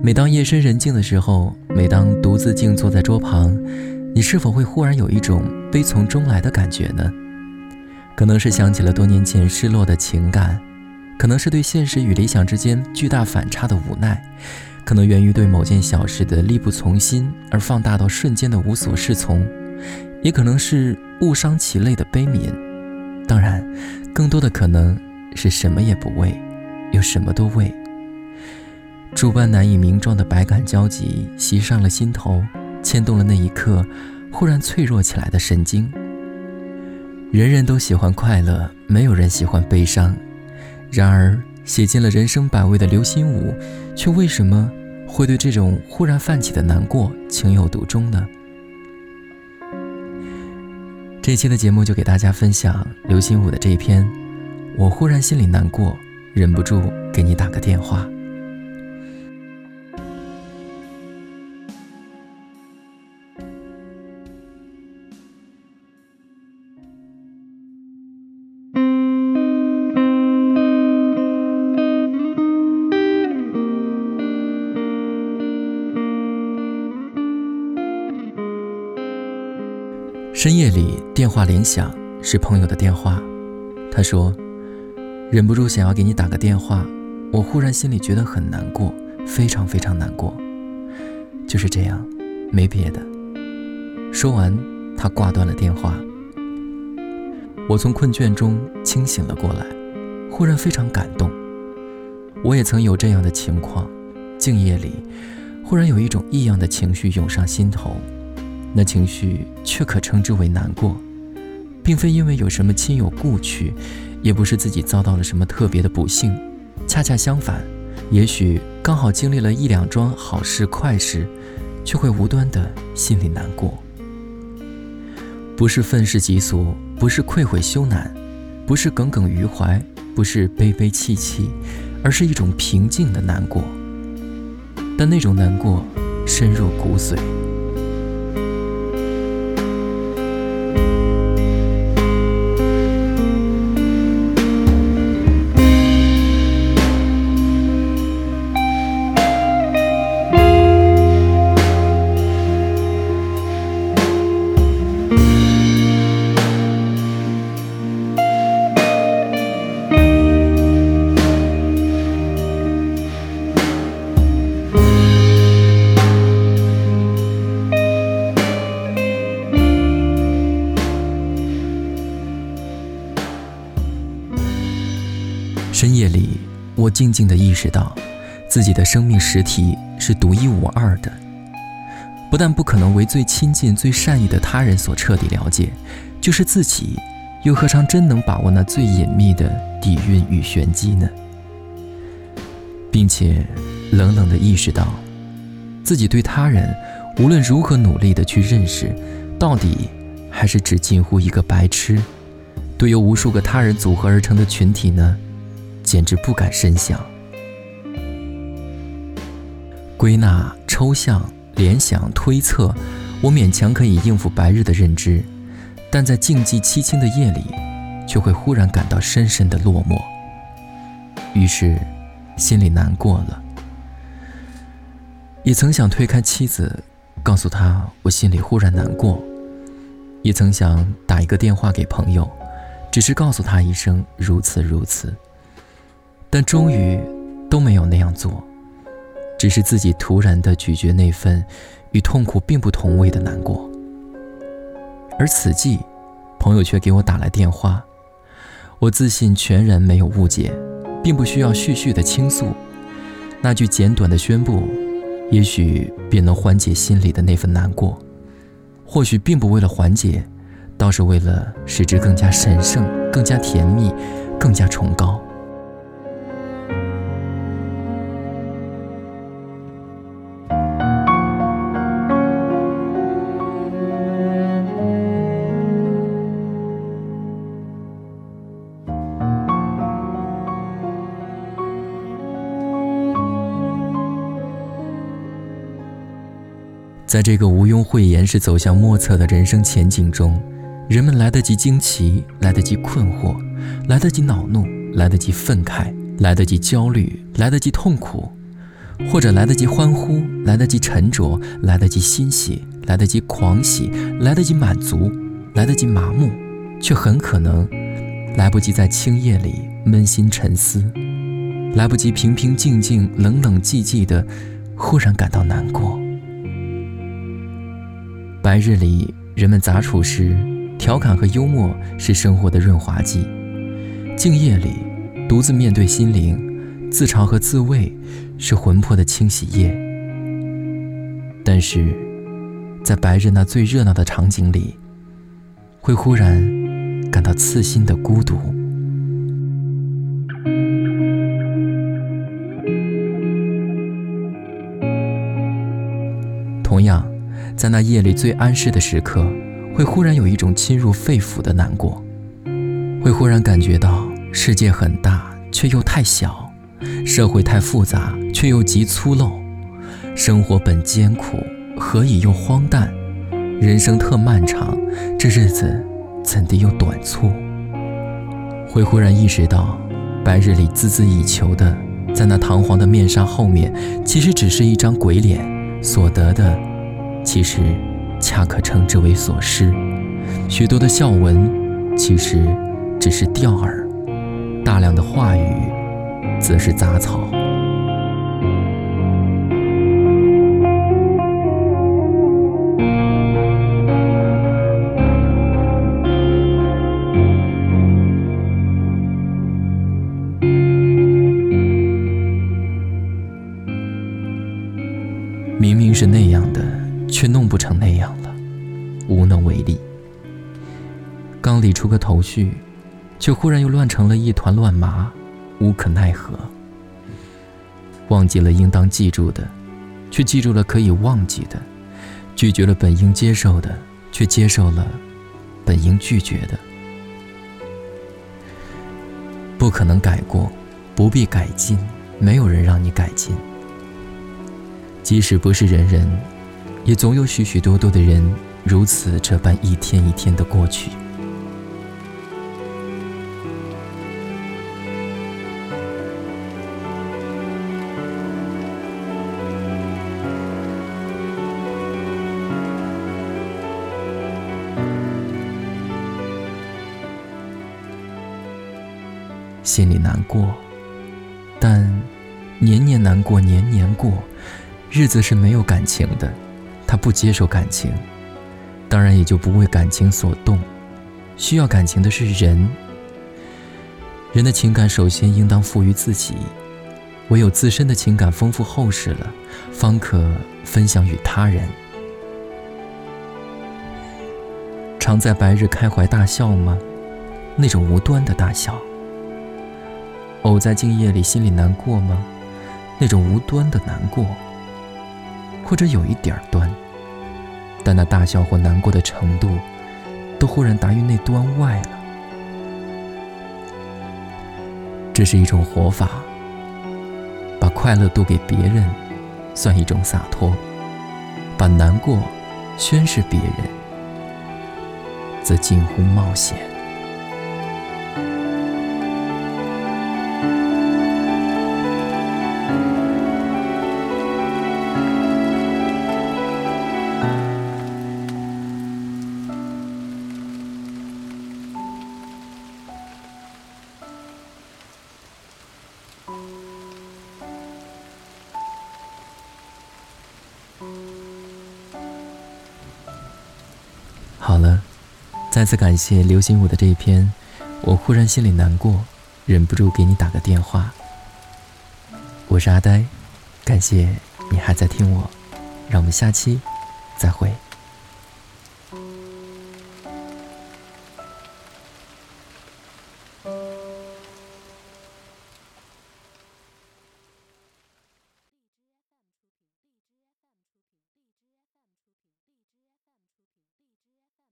每当夜深人静的时候，每当独自静坐在桌旁，你是否会忽然有一种悲从中来的感觉呢？可能是想起了多年前失落的情感，可能是对现实与理想之间巨大反差的无奈，可能源于对某件小事的力不从心而放大到瞬间的无所适从，也可能是误伤其类的悲悯。当然，更多的可能是什么也不为，又什么都为。诸般难以名状的百感交集袭上了心头，牵动了那一刻忽然脆弱起来的神经。人人都喜欢快乐，没有人喜欢悲伤。然而，写尽了人生百味的刘心武，却为什么会对这种忽然泛起的难过情有独钟呢？这期的节目就给大家分享刘心武的这一篇。我忽然心里难过，忍不住给你打个电话。深夜里，电话铃响，是朋友的电话。他说：“忍不住想要给你打个电话，我忽然心里觉得很难过，非常非常难过。”就是这样，没别的。说完，他挂断了电话。我从困倦中清醒了过来，忽然非常感动。我也曾有这样的情况，静夜里，忽然有一种异样的情绪涌上心头。那情绪却可称之为难过，并非因为有什么亲友故去，也不是自己遭到了什么特别的不幸，恰恰相反，也许刚好经历了一两桩好事快事，却会无端的心里难过。不是愤世嫉俗，不是愧悔羞赧，不是耿耿于怀，不是悲悲戚戚，而是一种平静的难过。但那种难过深入骨髓。深夜里，我静静地意识到，自己的生命实体是独一无二的。不但不可能为最亲近、最善意的他人所彻底了解，就是自己，又何尝真能把握那最隐秘的底蕴与玄机呢？并且，冷冷地意识到，自己对他人，无论如何努力地去认识，到底还是只近乎一个白痴，对由无数个他人组合而成的群体呢？简直不敢深想。归纳、抽象、联想、推测，我勉强可以应付白日的认知，但在静寂凄清的夜里，却会忽然感到深深的落寞。于是，心里难过了。也曾想推开妻子，告诉她我心里忽然难过；也曾想打一个电话给朋友，只是告诉他一声如此如此。但终于都没有那样做，只是自己突然的咀嚼那份与痛苦并不同味的难过。而此际，朋友却给我打来电话，我自信全然没有误解，并不需要絮絮的倾诉，那句简短的宣布，也许便能缓解心里的那份难过。或许并不为了缓解，倒是为了使之更加神圣、更加甜蜜、更加崇高。在这个毋庸讳言是走向莫测的人生前景中，人们来得及惊奇，来得及困惑，来得及恼怒，来得及愤慨，来得及焦虑，来得及痛苦，或者来得及欢呼，来得及沉着，来得及欣喜，来得及狂喜，来得及满足，来得及麻木，却很可能来不及在青夜里扪心沉思，来不及平平静静、冷冷寂寂的忽然感到难过。白日里人们杂处时，调侃和幽默是生活的润滑剂；静夜里独自面对心灵。自嘲和自慰是魂魄的清洗液，但是，在白日那最热闹的场景里，会忽然感到刺心的孤独。在那夜里最安适的时刻，会忽然有一种侵入肺腑的难过，会忽然感觉到世界很大，却又太小。社会太复杂，却又极粗陋；生活本艰苦，何以又荒诞？人生特漫长，这日子怎地又短促？会忽然意识到，白日里孜孜以求的，在那堂皇的面纱后面，其实只是一张鬼脸；所得的，其实恰可称之为所失。许多的笑文，其实只是钓饵；大量的话语。则是杂草。刚理出个头绪，却忽然又乱成了一团乱麻。无可奈何，忘记了应当记住的，却记住了可以忘记的；拒绝了本应接受的，却接受了本应拒绝的。不可能改过，不必改进，没有人让你改进。即使不是人人，也总有许许多多的人如此这般一天一天的过去。心里难过，但年年难过，年年过，日子是没有感情的。他不接受感情，当然也就不为感情所动。需要感情的是人，人的情感首先应当富于自己，唯有自身的情感丰富厚实了，方可分享与他人。常在白日开怀大笑吗？那种无端的大笑。偶在静夜里心里难过吗？那种无端的难过，或者有一点端，但那大笑或难过的程度，都忽然达于那端外了。这是一种活法，把快乐渡给别人，算一种洒脱；把难过宣示别人，则近乎冒险。好了，再次感谢刘心武的这一篇，我忽然心里难过，忍不住给你打个电话。我是阿呆，感谢你还在听我，让我们下期再会。